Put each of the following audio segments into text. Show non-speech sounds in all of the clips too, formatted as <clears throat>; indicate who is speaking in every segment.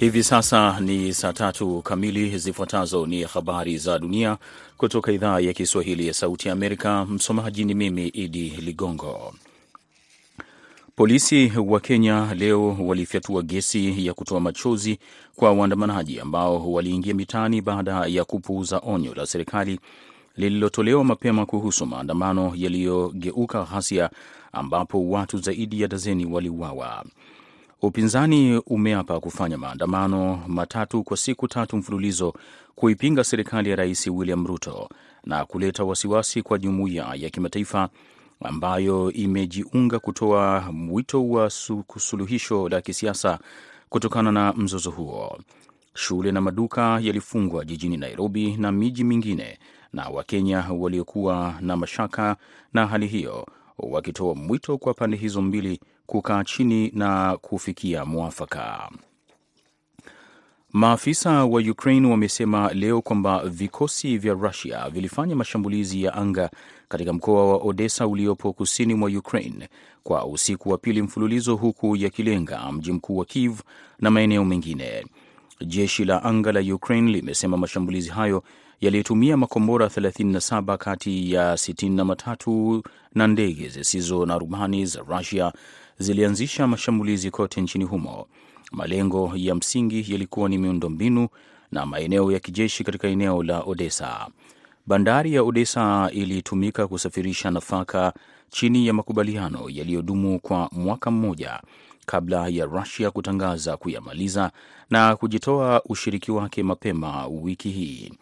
Speaker 1: Hivi sasa ni saa tatu kamili. Zifuatazo ni habari za dunia kutoka idhaa ya Kiswahili ya Sauti ya Amerika. Msomaji ni mimi Idi Ligongo. Polisi wa Kenya leo walifyatua gesi ya kutoa machozi kwa waandamanaji ambao waliingia mitaani baada ya kupuuza onyo la serikali lililotolewa mapema kuhusu maandamano yaliyogeuka ghasia ambapo watu zaidi ya dazeni waliuawa. Upinzani umeapa kufanya maandamano matatu kwa siku tatu mfululizo kuipinga serikali ya Rais William Ruto na kuleta wasiwasi kwa jumuiya ya kimataifa ambayo imejiunga kutoa mwito wa suluhisho la kisiasa kutokana na mzozo huo. Shule na maduka yalifungwa jijini Nairobi na miji mingine, na Wakenya waliokuwa na mashaka na hali hiyo wakitoa mwito kwa pande hizo mbili kukaa chini na kufikia mwafaka. Maafisa wa Ukraine wamesema leo kwamba vikosi vya Rusia vilifanya mashambulizi ya anga katika mkoa wa Odessa uliopo kusini mwa Ukraine kwa usiku wa pili mfululizo, huku yakilenga mji mkuu wa Kiev na maeneo mengine. Jeshi la anga la Ukraine limesema mashambulizi hayo yaliyotumia makombora 37 kati ya 63 na ndege zisizo na rubani za Rusia zilianzisha mashambulizi kote nchini humo. Malengo ya msingi yalikuwa ni miundombinu na maeneo ya kijeshi katika eneo la Odessa. Bandari ya Odessa ilitumika kusafirisha nafaka chini ya makubaliano yaliyodumu kwa mwaka mmoja kabla ya Rusia kutangaza kuyamaliza na kujitoa ushiriki wake mapema wiki hii.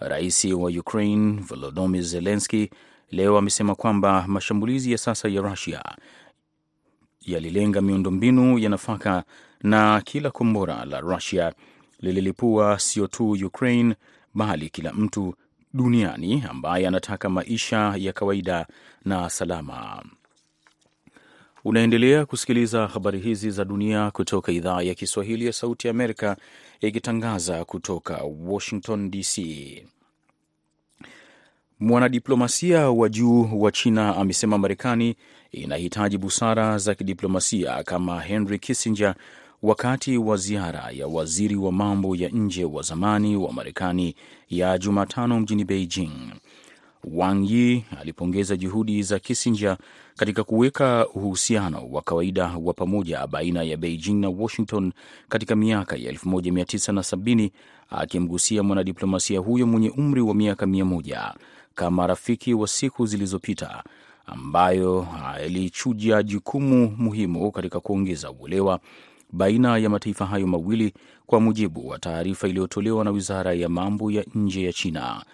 Speaker 1: Rais wa Ukraine Volodymyr Zelensky leo amesema kwamba mashambulizi ya sasa ya Rusia yalilenga miundombinu ya nafaka na kila kombora la Rusia lililipua sio tu Ukraine bali kila mtu duniani ambaye anataka maisha ya kawaida na salama. Unaendelea kusikiliza habari hizi za dunia kutoka idhaa ya Kiswahili ya Sauti ya Amerika ikitangaza kutoka Washington DC. Mwanadiplomasia wa juu wa China amesema Marekani inahitaji busara za kidiplomasia kama Henry Kissinger wakati wa ziara ya waziri wa mambo ya nje wa zamani wa Marekani ya Jumatano mjini Beijing. Wang Yi alipongeza juhudi za Kissinger katika kuweka uhusiano wa kawaida wa pamoja baina ya Beijing na Washington katika miaka ya 1970 akimgusia mwanadiplomasia huyo mwenye umri wa miaka mia moja kama rafiki wa siku zilizopita ambayo alichuja jukumu muhimu katika kuongeza uelewa baina ya mataifa hayo mawili, kwa mujibu wa taarifa iliyotolewa na wizara ya mambo ya nje ya China.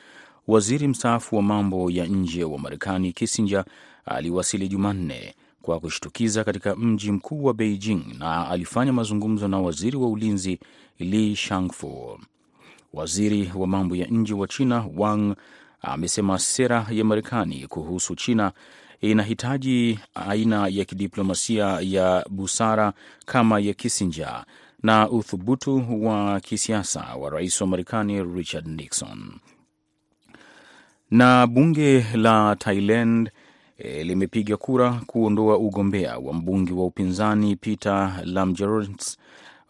Speaker 1: Waziri mstaafu wa mambo ya nje wa Marekani Kissinger aliwasili Jumanne kwa kushtukiza katika mji mkuu wa Beijing na alifanya mazungumzo na waziri wa ulinzi Li Shangfu. Waziri wa mambo ya nje wa China Wang amesema sera ya Marekani kuhusu China inahitaji aina ya kidiplomasia ya busara kama ya Kissinger na uthubutu wa kisiasa wa rais wa Marekani Richard Nixon. Na bunge la Thailand e, limepiga kura kuondoa ugombea wa mbunge wa upinzani Peter Lamjaroenrat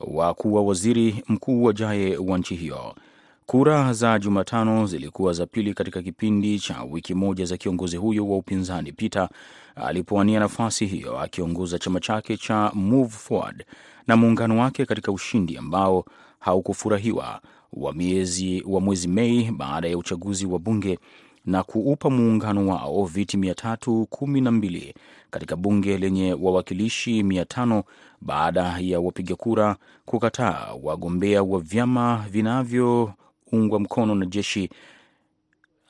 Speaker 1: wa kuwa waziri mkuu wajaye wa nchi hiyo. Kura za Jumatano zilikuwa za pili katika kipindi cha wiki moja za kiongozi huyo wa upinzani Peter alipowania nafasi hiyo akiongoza chama chake cha Move Forward na muungano wake katika ushindi ambao haukufurahiwa wa miezi wa mwezi Mei baada ya uchaguzi wa bunge na kuupa muungano wao viti mia tatu kumi na mbili katika bunge lenye wawakilishi mia tano baada ya wapiga kura kukataa wagombea wa vyama vinavyo ungwa mkono na jeshi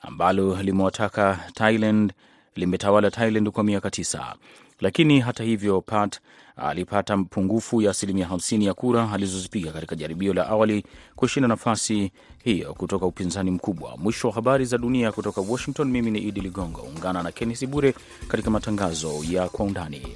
Speaker 1: ambalo limewataka Thailand limetawala Thailand kwa miaka tisa. Lakini hata hivyo, Pat alipata pungufu ya asilimia 50 ya kura alizozipiga katika jaribio la awali kushinda nafasi hiyo kutoka upinzani mkubwa. Mwisho wa habari za dunia kutoka Washington. Mimi ni Idi Ligongo, ungana na Kennesi Bure katika matangazo ya kwa undani.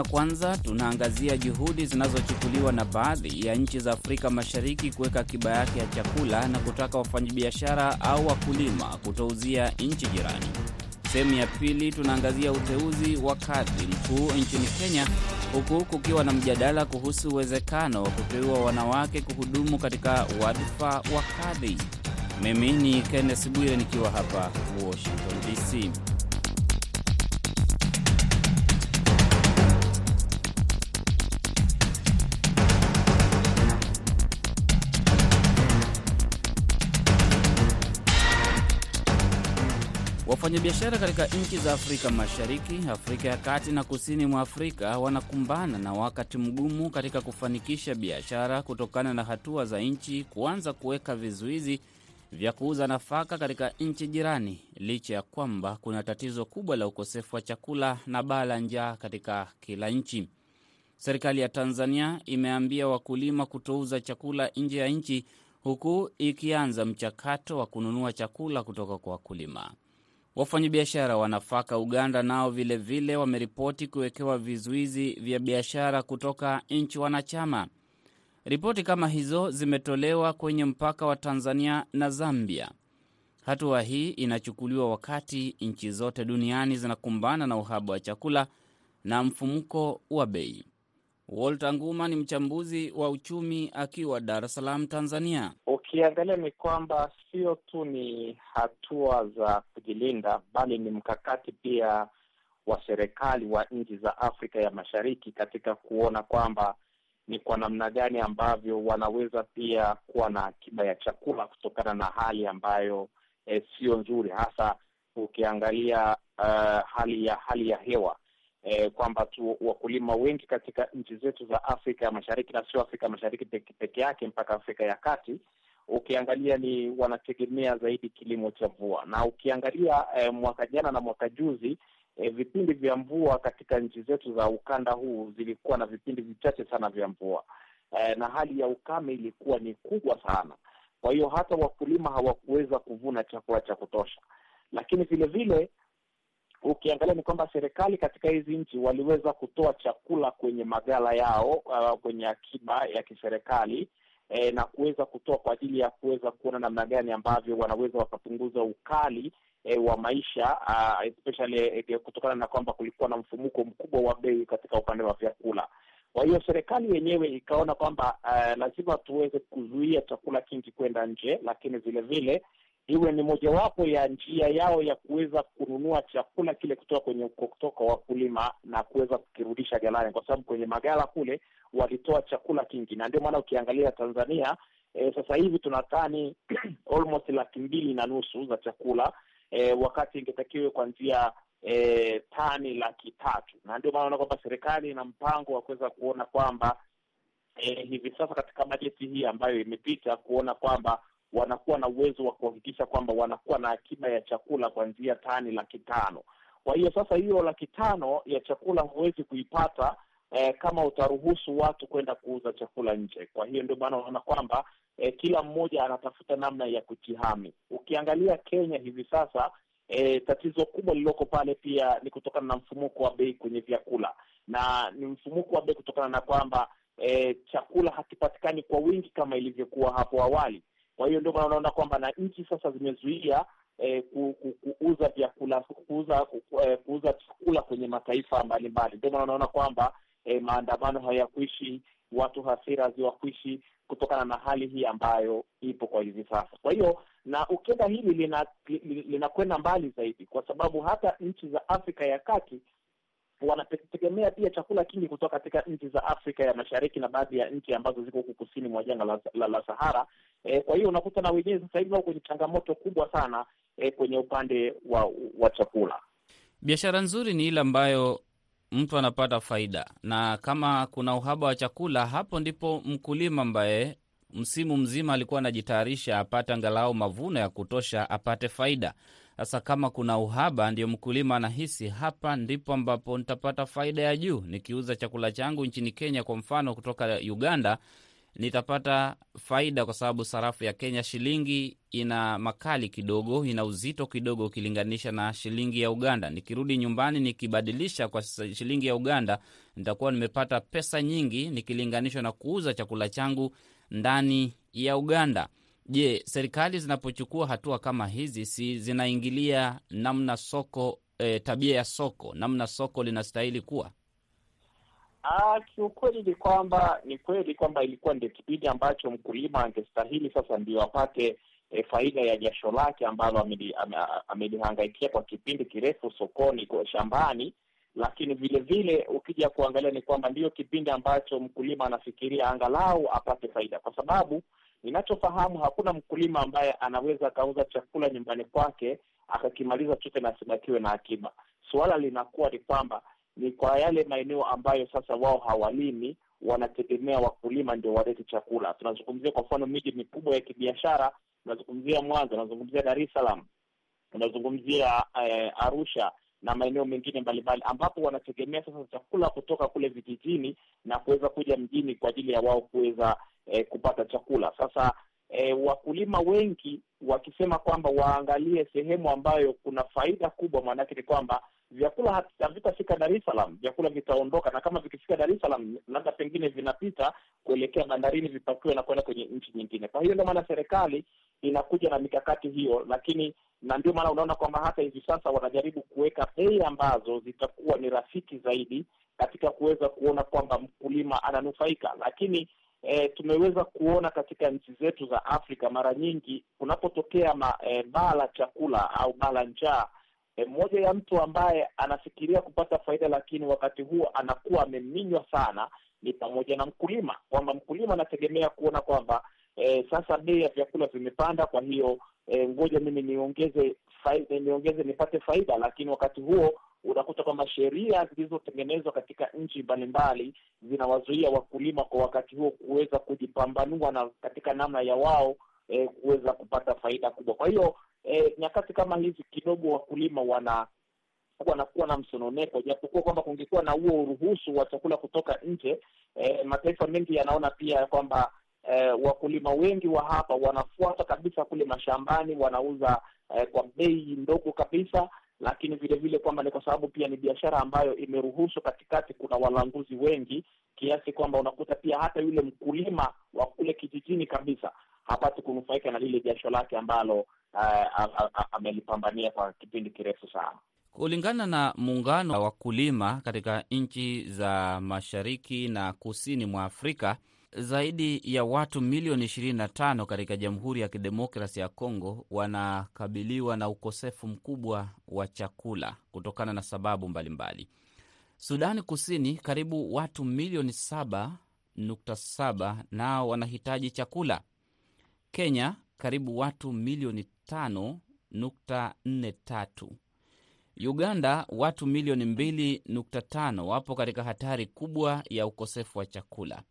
Speaker 2: Ya kwanza tunaangazia juhudi zinazochukuliwa na baadhi ya nchi za Afrika Mashariki kuweka akiba yake ya chakula na kutaka wafanyabiashara au wakulima kutouzia nchi jirani. Sehemu ya pili tunaangazia uteuzi wa kadhi mkuu nchini Kenya, huku kukiwa na mjadala kuhusu uwezekano wa kuteua wanawake kuhudumu katika wadhifa wa kadhi. Mimi ni Kenneth Bwire nikiwa hapa Washington DC. Wafanyabiashara katika nchi za Afrika Mashariki, Afrika ya Kati na kusini mwa Afrika wanakumbana na wakati mgumu katika kufanikisha biashara kutokana na hatua za nchi kuanza kuweka vizuizi vya kuuza nafaka katika nchi jirani, licha ya kwamba kuna tatizo kubwa la ukosefu wa chakula na baa la njaa katika kila nchi. Serikali ya Tanzania imeambia wakulima kutouza chakula nje ya nchi, huku ikianza mchakato wa kununua chakula kutoka kwa wakulima. Wafanyabiashara wa nafaka Uganda nao vilevile wameripoti kuwekewa vizuizi vya biashara kutoka nchi wanachama. Ripoti kama hizo zimetolewa kwenye mpaka wa Tanzania na Zambia. Hatua hii inachukuliwa wakati nchi zote duniani zinakumbana na uhaba wa chakula na mfumuko wa bei. Walter Nguma ni mchambuzi wa uchumi akiwa Dar es Salaam, Tanzania.
Speaker 3: Ukiangalia ni kwamba sio tu ni hatua za kujilinda, bali ni mkakati pia wa serikali wa nchi za Afrika ya Mashariki katika kuona kwamba ni kwa namna gani ambavyo wanaweza pia kuwa na akiba ya chakula kutokana na hali ambayo eh, sio nzuri, hasa ukiangalia uh, hali ya hali ya hewa eh, kwamba tu wakulima wengi katika nchi zetu za Afrika ya Mashariki na sio Afrika Mashariki peke, peke yake mpaka Afrika ya Kati, ukiangalia ni wanategemea zaidi kilimo cha mvua, na ukiangalia eh, mwaka jana na mwaka juzi eh, vipindi vya mvua katika nchi zetu za ukanda huu zilikuwa na vipindi vichache sana vya mvua. Eh, na hali ya ukame ilikuwa ni kubwa sana. Kwa hiyo hata wakulima hawakuweza kuvuna chakula cha kutosha, lakini vile vile ukiangalia ni kwamba serikali katika hizi nchi waliweza kutoa chakula kwenye magala yao, uh, kwenye akiba ya kiserikali eh, na kuweza kutoa kwa ajili ya kuweza kuona namna gani ambavyo wanaweza wakapunguza ukali eh, wa maisha uh, especially eh, kutokana na kwamba kulikuwa na mfumuko mkubwa wa bei katika upande wa vyakula. Kwa hiyo serikali yenyewe ikaona kwamba uh, lazima tuweze kuzuia chakula kingi kwenda nje, lakini vile vile iwe ni mojawapo ya njia yao ya kuweza kununua chakula kile kutoka kwenye kutoka wakulima na kuweza kukirudisha galani, kwa sababu kwenye magala kule walitoa chakula kingi, na ndio maana ukiangalia Tanzania e, sasa hivi tuna tani <clears throat> almost laki mbili na nusu za chakula e, wakati ingetakiwe kuanzia e, tani laki tatu, na ndio maana kwamba serikali ina mpango wa kuweza kuona kwamba e, hivi sasa katika bajeti hii ambayo imepita kuona kwamba wanakuwa na uwezo wa kuhakikisha kwamba wanakuwa na akiba ya chakula kuanzia tani laki tano. Kwa hiyo sasa hiyo laki tano ya chakula huwezi kuipata eh, kama utaruhusu watu kwenda kuuza chakula nje. Kwa hiyo ndio maana unaona kwamba eh, kila mmoja anatafuta namna ya kujihami. Ukiangalia Kenya hivi sasa eh, tatizo kubwa lililoko pale pia ni kutokana na mfumuko wa bei kwenye vyakula, na ni mfumuko wa bei kutokana na kwamba eh, chakula hakipatikani kwa wingi kama ilivyokuwa hapo awali. Kwa hiyo ndio maana unaona kwamba na nchi sasa zimezuia eh, ku, ku, kuuza vyakula kuuza ku, eh, kuuza chakula kwenye mataifa mbalimbali. Ndio maana unaona kwamba eh, maandamano hayakuishi, watu hasira haziwakuishi kutokana na hali hii ambayo ipo kwa hivi sasa. Kwa hiyo na ukienda hili linakwenda lina mbali zaidi, kwa sababu hata nchi za Afrika ya Kati wanategemea pia chakula kingi kutoka katika nchi za Afrika ya Mashariki na baadhi ya nchi ambazo ziko huku kusini mwa jangwa la, la, la Sahara. E, kwa hiyo unakuta na wenyewe sasa hivi wako kwenye changamoto kubwa sana e, kwenye upande wa wa chakula.
Speaker 2: Biashara nzuri ni ile ambayo mtu anapata faida, na kama kuna uhaba wa chakula, hapo ndipo mkulima ambaye msimu mzima alikuwa anajitayarisha apate angalau mavuno ya kutosha, apate faida. Sasa kama kuna uhaba, ndio mkulima anahisi hapa ndipo ambapo nitapata faida ya juu nikiuza chakula changu nchini Kenya, kwa mfano kutoka Uganda nitapata faida kwa sababu sarafu ya Kenya, shilingi ina makali kidogo, ina uzito kidogo ukilinganisha na shilingi ya Uganda. Nikirudi nyumbani nikibadilisha kwa shilingi ya Uganda, nitakuwa nimepata pesa nyingi nikilinganishwa na kuuza chakula changu ndani ya Uganda. Je, serikali zinapochukua hatua kama hizi, si zinaingilia namna soko e, tabia ya soko, namna soko linastahili kuwa?
Speaker 3: Ah, kiukweli ni kwamba ni kweli kwamba ilikuwa ndio kipindi ambacho mkulima angestahili sasa ndio apate e, faida ya jasho lake ambalo amelihangaikia kwa kipindi kirefu sokoni kwa shambani, lakini vile vile ukija kuangalia ni kwamba ndiyo kipindi ambacho mkulima anafikiria angalau apate faida, kwa sababu ninachofahamu hakuna mkulima ambaye anaweza akauza chakula nyumbani kwake akakimaliza chote na asibakiwe na akiba. Suala linakuwa ni kwamba ni kwa yale maeneo ambayo sasa wao hawalimi, wanategemea wakulima ndio walete chakula. Tunazungumzia kwa mfano miji mikubwa ya kibiashara, unazungumzia Mwanza, unazungumzia Dar es Salaam, unazungumzia eh, Arusha na maeneo mengine mbalimbali, ambapo wanategemea sasa chakula kutoka kule vijijini na kuweza kuja mjini kwa ajili ya wao kuweza eh, kupata chakula. Sasa eh, wakulima wengi wakisema kwamba waangalie sehemu ambayo kuna faida kubwa, maanake ni kwamba vyakula havitafika Dar es Salaam, vyakula vitaondoka, na kama vikifika Dar es Salaam, labda pengine vinapita kuelekea bandarini, vipakiwe na kwenda kwenye nchi nyingine. Kwa hiyo ndio maana serikali inakuja na mikakati hiyo, lakini na ndio maana unaona kwamba hata hivi sasa wanajaribu kuweka bei ambazo zitakuwa ni rafiki zaidi katika kuweza kuona kwamba mkulima ananufaika, lakini E, tumeweza kuona katika nchi zetu za Afrika mara nyingi kunapotokea e, baa la chakula au baa la njaa e, moja ya mtu ambaye anafikiria kupata faida, lakini wakati huo anakuwa ameminywa sana ni pamoja na mkulima, kwamba mkulima anategemea kuona kwamba e, sasa bei ya vyakula vimepanda, kwa hiyo e, mimi niongeze faida, niongeze nipate faida, lakini wakati huo unakuta kwamba sheria zilizotengenezwa katika nchi mbalimbali zinawazuia wakulima kwa wakati huo kuweza kujipambanua na katika namna ya wao e, kuweza kupata faida kubwa. Kwa hiyo e, nyakati kama hizi kidogo wakulima wana wanakuwa na msononeko, japokuwa kwamba kungekuwa na huo uruhusu wa chakula kutoka nje. E, mataifa mengi yanaona pia kwamba e, wakulima wengi wa hapa wanafuata kabisa kule mashambani, wanauza eh, kwa bei ndogo kabisa lakini vile vile kwamba ni kwa sababu pia ni biashara ambayo imeruhusu, katikati kuna walanguzi wengi, kiasi kwamba unakuta pia hata yule mkulima wa kule kijijini kabisa hapati kunufaika na lile jasho lake ambalo amelipambania kwa kipindi kirefu sana.
Speaker 2: Kulingana na muungano wa wakulima katika nchi za mashariki na kusini mwa Afrika, zaidi ya watu milioni 25 katika Jamhuri ya Kidemokrasi ya Kongo wanakabiliwa na ukosefu mkubwa wa chakula kutokana na sababu mbalimbali. Sudani Kusini, karibu watu milioni 7.7 nao wanahitaji chakula. Kenya, karibu watu milioni 5.43. Uganda, watu milioni 2.5 wapo katika hatari kubwa ya ukosefu wa chakula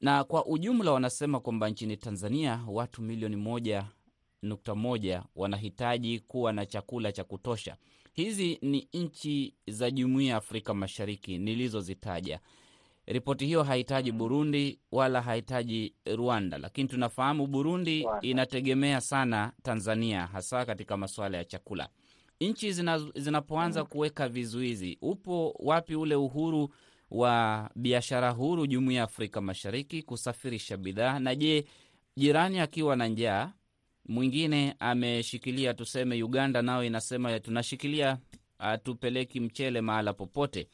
Speaker 2: na kwa ujumla wanasema kwamba nchini Tanzania watu milioni moja nukta moja wanahitaji kuwa na chakula cha kutosha. Hizi ni nchi za Jumuiya ya Afrika Mashariki nilizozitaja. Ripoti hiyo hahitaji Burundi wala hahitaji Rwanda, lakini tunafahamu Burundi inategemea sana Tanzania, hasa katika masuala ya chakula. Nchi zina, zinapoanza kuweka vizuizi, upo wapi ule uhuru wa biashara huru Jumuiya ya Afrika Mashariki kusafirisha bidhaa? Na je, jirani akiwa na njaa, mwingine ameshikilia, tuseme Uganda nao inasema tunashikilia, hatupeleki mchele mahala popote,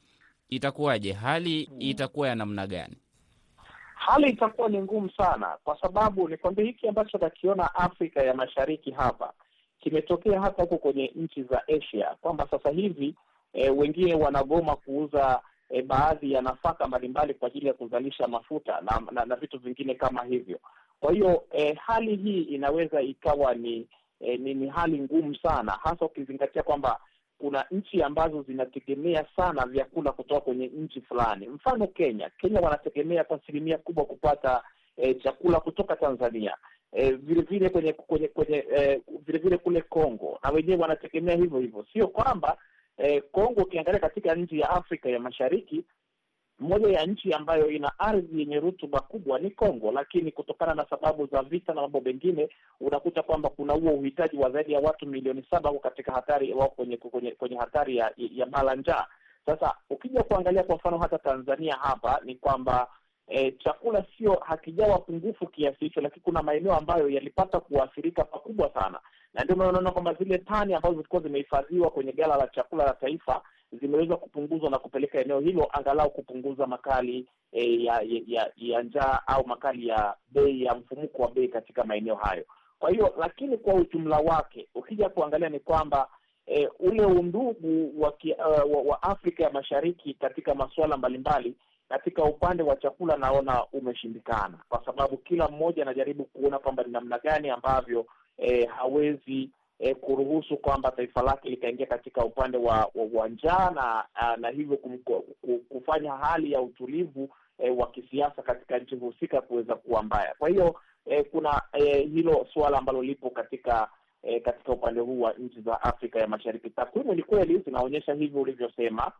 Speaker 2: itakuwaje? Hali itakuwa ya namna gani?
Speaker 3: Hali itakuwa ni ngumu sana, kwa sababu nikwambia, hiki ambacho nakiona Afrika ya Mashariki hapa kimetokea hata huko kwenye nchi za Asia, kwamba sasa hivi e, wengine wanagoma kuuza E, baadhi ya nafaka mbalimbali kwa ajili ya kuzalisha mafuta na, na, na vitu vingine kama hivyo. Kwa hiyo e, hali hii inaweza ikawa ni, e, ni ni hali ngumu sana, hasa ukizingatia kwamba kuna nchi ambazo zinategemea sana vyakula kutoka kwenye nchi fulani. Mfano Kenya, Kenya wanategemea kwa asilimia kubwa kupata e, chakula kutoka Tanzania. E, vile vile kwenye kwenye kwenye e, vile vile kule Kongo na wenyewe wanategemea hivyo hivyo, sio kwamba Kongo eh, ukiangalia katika nchi ya Afrika ya Mashariki moja ya nchi ambayo ina ardhi yenye rutuba kubwa ni Kongo, lakini kutokana na sababu za vita na mambo mengine unakuta kwamba kuna huo uhitaji wa zaidi ya watu milioni saba wako katika hatari wako kwenye, kwenye kwenye hatari ya, ya bala njaa. Sasa ukija kuangalia kwa mfano hata Tanzania hapa ni kwamba E, chakula sio hakijawa pungufu kiasi hicho, lakini kuna maeneo ambayo yalipata kuathirika pakubwa sana, na ndio maana unaona kwamba zile tani ambazo zilikuwa zimehifadhiwa kwenye gala la chakula la taifa zimeweza kupunguzwa na kupeleka eneo hilo angalau kupunguza makali e, ya ya, ya njaa au makali ya bei ya mfumuko wa bei katika maeneo hayo. Kwa hiyo, lakini kwa ujumla wake ukija kuangalia ni kwamba e, ule undugu wa, uh, wa, wa Afrika ya Mashariki katika masuala mbalimbali katika upande wa chakula naona umeshindikana, kwa sababu kila mmoja anajaribu kuona kwamba ni namna gani ambavyo e, hawezi eh, kuruhusu kwamba taifa lake likaingia katika upande wa, wa, wa njaa na na hivyo kufanya hali ya utulivu eh, wa kisiasa katika nchi husika kuweza kuwa mbaya. Kwa hiyo eh, kuna eh, hilo suala ambalo lipo katika e, katika upande huu wa nchi za Afrika ya Mashariki. Takwimu ni kweli zinaonyesha hivyo ulivyosema,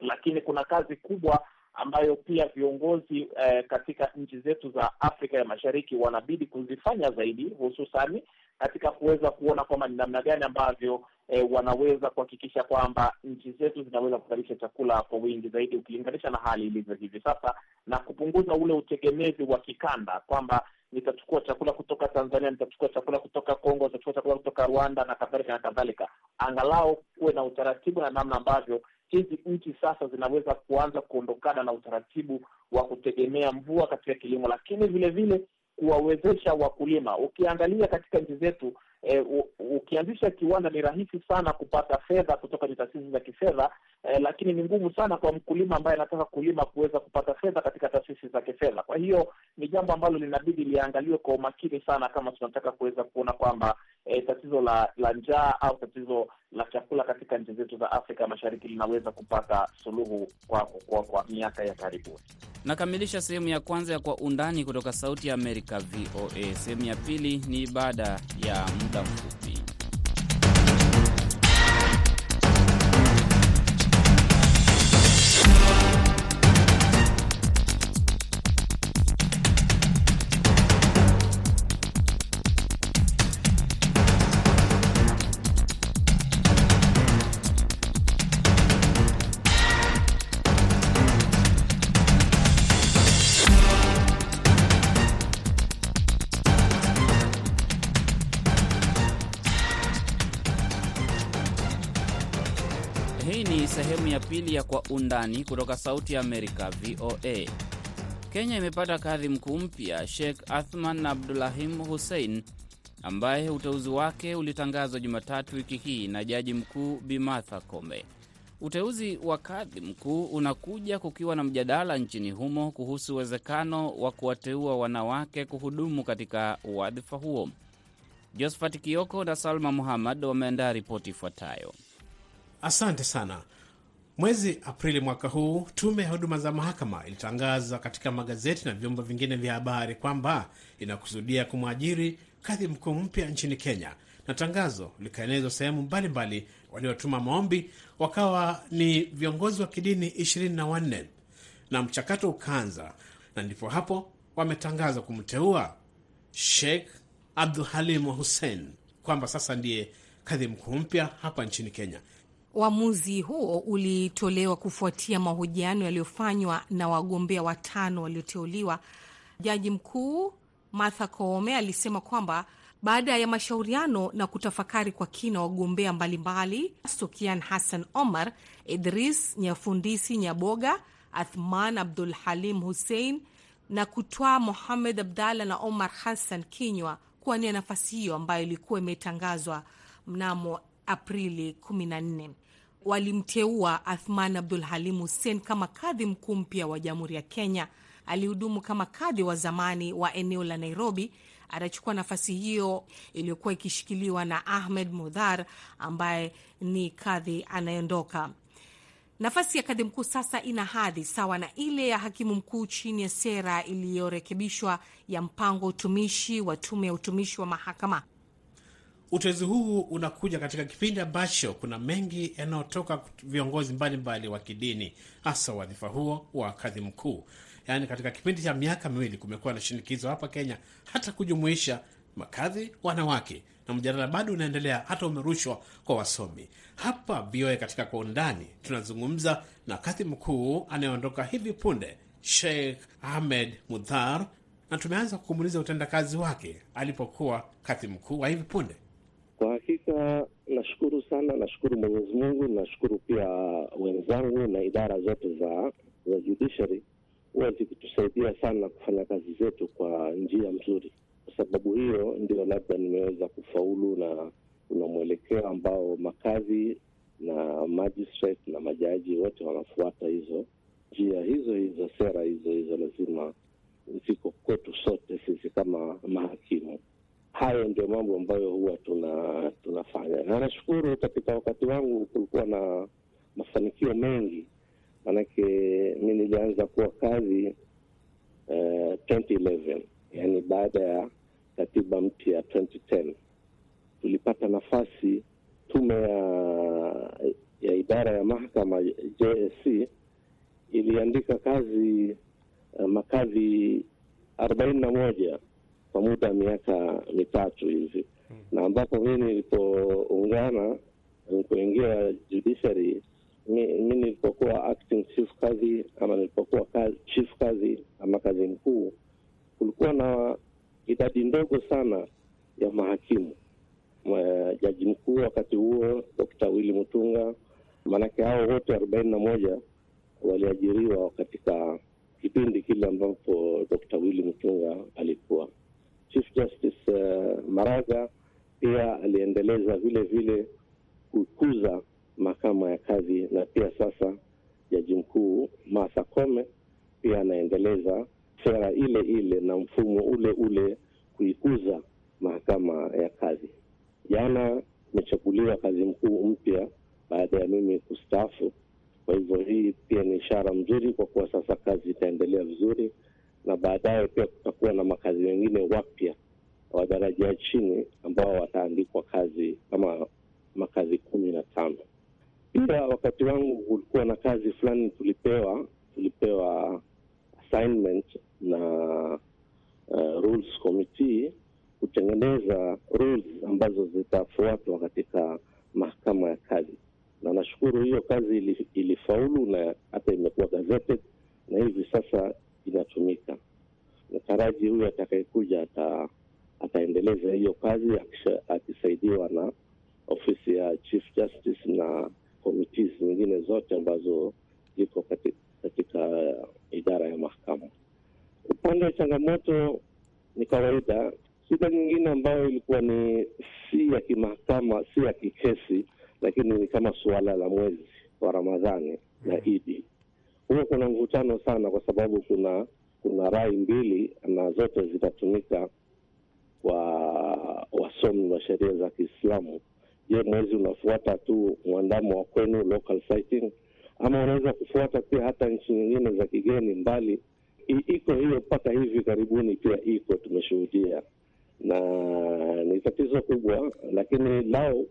Speaker 3: lakini kuna kazi kubwa ambayo pia viongozi eh, katika nchi zetu za Afrika ya Mashariki wanabidi kuzifanya zaidi, hususani katika kuweza kuona kwamba ni namna gani ambavyo eh, wanaweza kuhakikisha kwamba nchi zetu zinaweza kuzalisha chakula kwa wingi zaidi ukilinganisha na hali ilivyo hivi sasa, na kupunguza ule utegemezi wa kikanda kwamba nitachukua chakula kutoka Tanzania, nitachukua chakula kutoka Kongo, nitachukua chakula kutoka Rwanda na kadhalika na kadhalika. Angalau kuwe na utaratibu na namna ambavyo hizi nchi sasa zinaweza kuanza kuondokana na utaratibu wa kutegemea mvua katika kilimo, lakini vile vile kuwawezesha wakulima. Ukiangalia katika nchi zetu e, ukianzisha kiwanda ni rahisi sana kupata fedha kutoka taasisi za kifedha e, lakini ni ngumu sana kwa mkulima ambaye anataka kulima kuweza kupata fedha katika taasisi za kifedha. Kwa hiyo ni jambo ambalo linabidi liangaliwe kwa umakini sana kama tunataka kuweza kuona kwamba e, tatizo la la njaa au tatizo la chakula katika nchi zetu za Afrika Mashariki linaweza kupata suluhu kwa, kwa, kwa miaka ya karibuni.
Speaker 2: Nakamilisha sehemu ya kwanza ya Kwa Undani kutoka Sauti ya Amerika, VOA. Sehemu ya pili ni baada ya muda mfupi. Pili ya Kwa Undani kutoka Sauti ya Amerika, VOA. Kenya imepata kadhi mkuu mpya Sheikh Athman Abdulahim Hussein, ambaye uteuzi wake ulitangazwa Jumatatu wiki hii na Jaji Mkuu Bi Martha. Uteuzi wa kadhi mkuu unakuja kukiwa na mjadala nchini humo kuhusu uwezekano wa kuwateua wanawake kuhudumu katika wadhifa huo. Josephat Kioko na Salma Muhammad wameandaa ripoti ifuatayo.
Speaker 4: Asante sana. Mwezi Aprili mwaka huu, tume ya huduma za mahakama ilitangaza katika magazeti na vyombo vingine vya habari kwamba inakusudia kumwajiri kadhi mkuu mpya nchini Kenya, na tangazo likaenezwa sehemu mbalimbali. Waliotuma maombi wakawa ni viongozi wa kidini ishirini na wanne na mchakato ukaanza, na ndipo hapo wametangaza kumteua Sheikh Abdul Halim Hussein kwamba sasa ndiye kadhi mkuu mpya hapa nchini Kenya.
Speaker 5: Uamuzi huo ulitolewa kufuatia mahojiano yaliyofanywa na wagombea watano walioteuliwa. Jaji mkuu Martha Koome alisema kwamba baada ya mashauriano na kutafakari kwa kina wagombea mbalimbali, Sukian Hassan Omar, Idris Nyafundisi Nyaboga, Athman Abdul Halim Hussein na kutwaa Mohamed Abdalla na Omar Hassan Kinywa kuwania nafasi hiyo ambayo ilikuwa imetangazwa mnamo Aprili 14 walimteua Athman Abdul Halim Hussein kama kadhi mkuu mpya wa Jamhuri ya Kenya. Alihudumu kama kadhi wa zamani wa eneo la Nairobi. Atachukua nafasi hiyo iliyokuwa ikishikiliwa na Ahmed Mudhar ambaye ni kadhi anayeondoka. Nafasi ya kadhi mkuu sasa ina hadhi sawa na ile ya hakimu mkuu chini ya sera iliyorekebishwa ya mpango utumishi wa tume ya utumishi wa mahakama.
Speaker 4: Uteuzi huu unakuja katika kipindi ambacho kuna mengi yanayotoka viongozi mbalimbali wa kidini, hasa wadhifa huo wa kadhi mkuu. Yaani, katika kipindi cha miaka miwili kumekuwa na shinikizo hapa Kenya hata kujumuisha makadhi wanawake, na mjadala bado unaendelea, hata umerushwa kwa wasomi. Hapa VOA katika Kwa Undani tunazungumza na kadhi mkuu anayeondoka hivi punde, Sheikh Ahmed Mudhar, na tumeanza kumuuliza utendakazi wake alipokuwa kadhi mkuu wa hivi punde.
Speaker 6: Kwa hakika nashukuru sana, nashukuru Mwenyezi Mungu, nashukuru pia wenzangu na idara zote za za judiciary huwa zikitusaidia sana kufanya kazi zetu kwa njia mzuri. Kwa sababu hiyo ndio labda nimeweza kufaulu, na kuna mwelekeo ambao makadhi na magistrate na majaji wote wanafuata hizo njia hizo hizo, sera hizo hizo, lazima ziko kwetu sote sisi kama mahakimu. Hayo ndio mambo ambayo huwa tuna tunafanya, na nashukuru katika wakati wangu kulikuwa na mafanikio mengi, manake mi nilianza kuwa kazi uh, 2011 yani baada ya katiba mpya 2010 tulipata nafasi, tume ya, ya idara ya mahakama JSC iliandika kazi uh, makazi arobaini na moja kwa muda wa miaka mitatu hivi hmm. na ambapo mi nilipoungana kuingia judiciary mi, nilipokuwa acting chief kazi ama nilipokuwa chief kazi ama kazi mkuu, kulikuwa na idadi ndogo sana ya mahakimu. Jaji mkuu wakati huo Dr. Willy Mutunga, maanake hao wote arobaini na moja waliajiriwa katika kipindi kile ambapo Dr. Willy Mutunga alikuwa Chief Justice. Uh, Maraga pia aliendeleza vile vile kukuza mahakama ya kazi na pia sasa jaji mkuu Martha Koome pia anaendeleza sera ile ile na mfumo ule ule kuikuza mahakama ya kazi. Jana imechaguliwa kazi mkuu mpya baada ya mimi kustaafu. Kwa hivyo hii pia ni ishara mzuri, kwa kuwa sasa kazi itaendelea vizuri, na baadaye pia kutakuwa na makazi mengine wapya wa daraja ya chini ambao wataandikwa kazi kama makazi kumi na tano. Pia wakati wangu kulikuwa na kazi fulani tulipewa tulipewa assignment na uh, rules committee kutengeneza rules ambazo zitafuatwa katika mahakama ya kazi, na nashukuru hiyo kazi ili, ilifaulu na hata imekuwa gazetted na hivi sasa. Nataraji huyu atakayekuja ata, ataendeleza hiyo kazi akisaidiwa na ofisi ya Chief Justice na committees nyingine zote ambazo ziko katika, katika idara ya mahakama. Upande wa changamoto ni kawaida. Shida nyingine ambayo ilikuwa ni si ya kimahakama, si ya kikesi, lakini ni kama suala la mwezi wa Ramadhani na Idi. Huwa kuna mvutano sana, kwa sababu kuna kuna rai mbili na zote zitatumika kwa wasomi wa sheria za Kiislamu. Je, mwezi unafuata tu mwandamo wa kwenu local sighting, ama unaweza kufuata pia hata nchi nyingine za kigeni mbali? I, iko hiyo mpaka hivi karibuni pia iko tumeshuhudia, na ni tatizo kubwa, lakini lao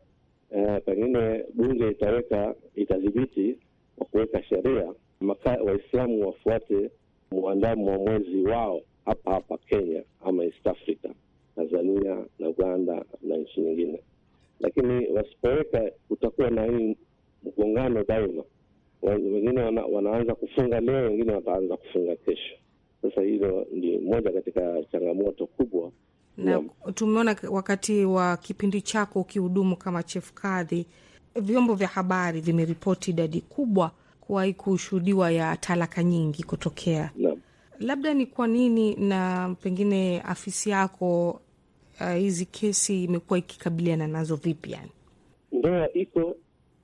Speaker 6: eh, pengine bunge itaweka itadhibiti wa kuweka sheria Waislamu wafuate mwandamo wa mwezi wao hapa hapa Kenya ama East Africa, Tanzania na Uganda na nchi nyingine lakini wasipoweka kutakuwa na hii mgongano daima. Wengine wana, wanaanza kufunga leo, wengine wataanza kufunga kesho. Sasa hilo ni moja katika changamoto kubwa,
Speaker 5: na tumeona wakati wa kipindi chako ukihudumu kama chef kadhi, vyombo vya habari vimeripoti idadi kubwa kuwahi kushuhudiwa ya talaka nyingi kutokea labda ni kwa nini na pengine afisi yako hizi uh, kesi imekuwa ikikabiliana nazo vipi? Yani
Speaker 6: ndoa iko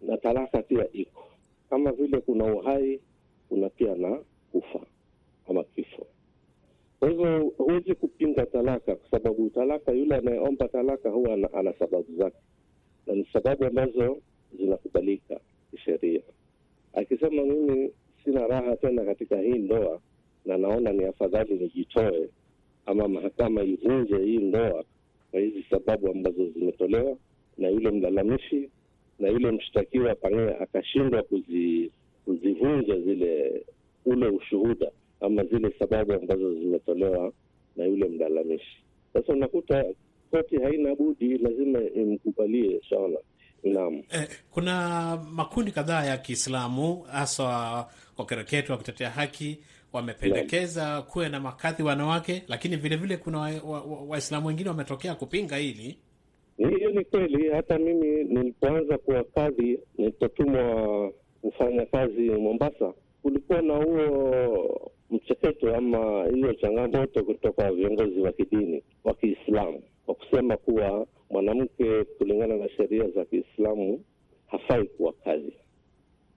Speaker 6: na talaka pia iko, kama vile kuna uhai, kuna pia na kufa ama kifo. Kwa hivyo huwezi kupinga talaka, kwa sababu talaka, yule anayeomba talaka huwa ana, ana sababu zake, na ni sababu ambazo zinakubalika kisheria. Akisema mimi sina raha tena katika hii ndoa na naona ni afadhali nijitoe, ama mahakama ivunje hii ndoa kwa hizi sababu ambazo zimetolewa na yule mlalamishi na yule mshtakiwa, pengine akashindwa kuzi, zile ule ushuhuda ama zile sababu ambazo zimetolewa na yule mlalamishi. Sasa unakuta koti haina budi, lazima imkubalie shaona. Naam.
Speaker 4: Eh, kuna makundi kadhaa ya Kiislamu hasa wakereketwa wa kutetea haki wamependekeza kuwe na makadhi wanawake, lakini vilevile vile kuna Waislamu wa, wa, wa wengine wametokea kupinga hili.
Speaker 6: Hiyo ni kweli. Hata mimi nilipoanza kuwa kadhi, nilipotumwa kufanya kazi Mombasa, kulikuwa na huo mcheketo ama hiyo changamoto kutoka viongozi wa kidini wa Kiislamu kwa kusema kuwa mwanamke kulingana na sheria za Kiislamu hafai kuwa kadhi,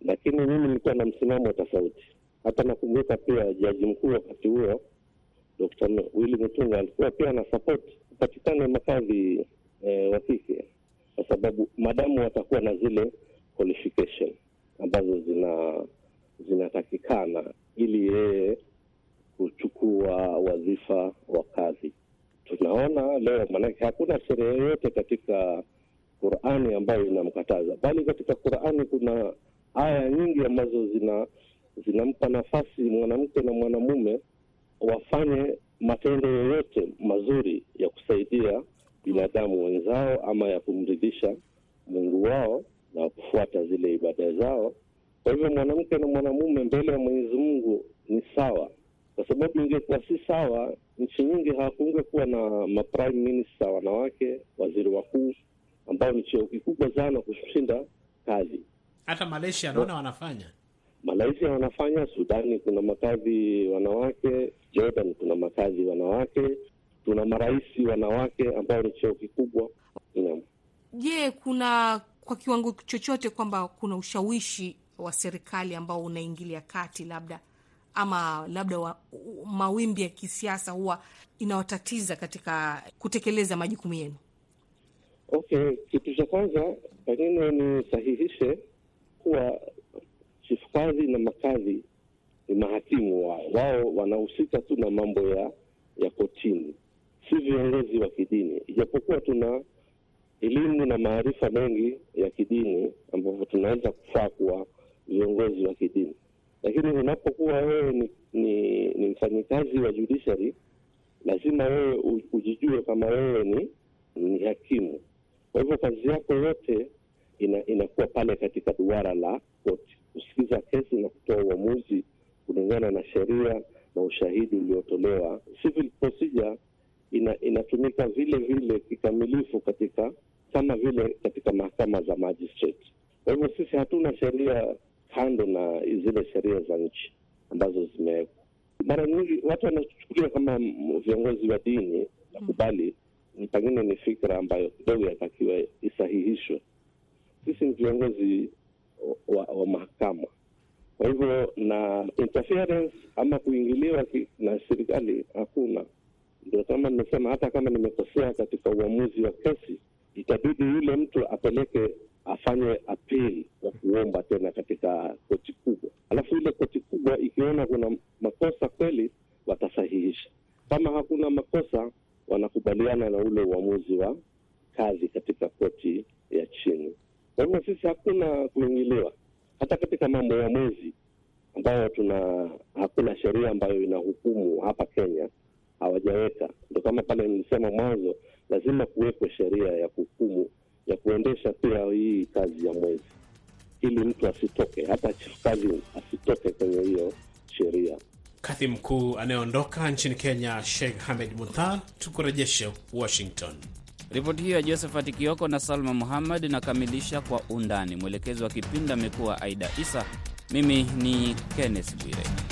Speaker 6: lakini mimi nilikuwa na msimamo tofauti. Hata nakumbuka pia jaji mkuu wakati huo Dr. Willy Mutunga alikuwa pia ana support kupatikane makadhi eh, wa kike, kwa sababu madamu watakuwa na zile qualification ambazo zina zinatakikana ili yeye kuchukua wadhifa wa kadhi. Tunaona leo, maanake hakuna sheria yoyote katika Qurani ambayo inamkataza, bali katika Qurani kuna aya nyingi ambazo zina zinampa nafasi mwanamke na mwanamume wafanye matendo yoyote mazuri ya kusaidia binadamu wenzao ama ya kumridhisha Mungu wao na kufuata zile ibada zao. Kwa hivyo mwanamke na mwanamume mbele ya Mwenyezi Mungu ni sawa, kwa sababu ingekuwa si sawa, nchi nyingi hakungekuwa na maprime minister wanawake, waziri wakuu ambao ni cheo kikubwa sana kushinda kazi.
Speaker 4: Hata Malaysia naona wanafanya
Speaker 6: Malaysia wanafanya, Sudani kuna makadhi wanawake, Jordan kuna makadhi wanawake, tuna marais wanawake ambao ni cheo kikubwa.
Speaker 5: Je, kuna kwa kiwango chochote kwamba kuna ushawishi wa serikali ambao unaingilia kati labda ama labda wa, mawimbi ya kisiasa huwa inawatatiza katika kutekeleza majukumu yenu?
Speaker 6: Okay, kitu cha kwanza pengine nisahihishe kuwa chifu kadhi na makazi ni mahakimu wao, wao wanahusika tu na mambo ya ya kotini, si viongozi wa kidini, ijapokuwa tuna elimu na maarifa mengi ya kidini ambavyo tunaweza kufaa kuwa viongozi wa kidini, lakini unapokuwa wewe ni, ni, ni mfanyikazi wa judiciary, lazima wewe ujijue kama wewe ni, ni hakimu. Kwa hivyo kazi yako yote ina, inakuwa pale katika duara la koti kusikiza kesi na kutoa uamuzi kulingana na sheria na ushahidi uliotolewa. Civil procedure ina, inatumika vile vile kikamilifu katika kama vile katika mahakama za magistrate. Kwa hivyo sisi hatuna sheria kando na zile sheria za nchi ambazo zimewekwa. Mara nyingi watu wanachukulia kama viongozi wa dini nakubali ni pengine ni fikra ambayo kidogo yatakiwa isahihishwe. Sisi ni viongozi wa, wa mahakama. Kwa hivyo na interference ama kuingiliwa na serikali hakuna. Ndio kama nimesema, hata kama nimekosea katika uamuzi wa kesi, itabidi yule mtu apeleke afanye appeal wa kuomba tena katika koti kubwa, alafu ile koti kubwa ikiona kuna makosa kweli watasahihisha. Kama hakuna makosa, wanakubaliana na ule uamuzi wa kazi katika koti ya chini. Hivyo sisi hakuna kuingiliwa hata katika mambo ya mwezi ambayo tuna hakuna sheria ambayo inahukumu hapa Kenya, hawajaweka. Ndo kama pale nilisema mwanzo, lazima kuwekwe sheria ya kuhukumu ya kuendesha pia hii kazi ya mwezi, ili mtu asitoke, hata kazi asitoke kwenye hiyo sheria.
Speaker 4: Kadhi mkuu anayeondoka nchini Kenya, Sheikh Hamed Muthar. Tukurejeshe Washington.
Speaker 2: Ripoti hiyo ya Josephat Kioko na Salma Muhammad inakamilisha kwa undani. Mwelekezi wa kipindi amekuwa Aida Isa. Mimi ni Kenneth Bwire.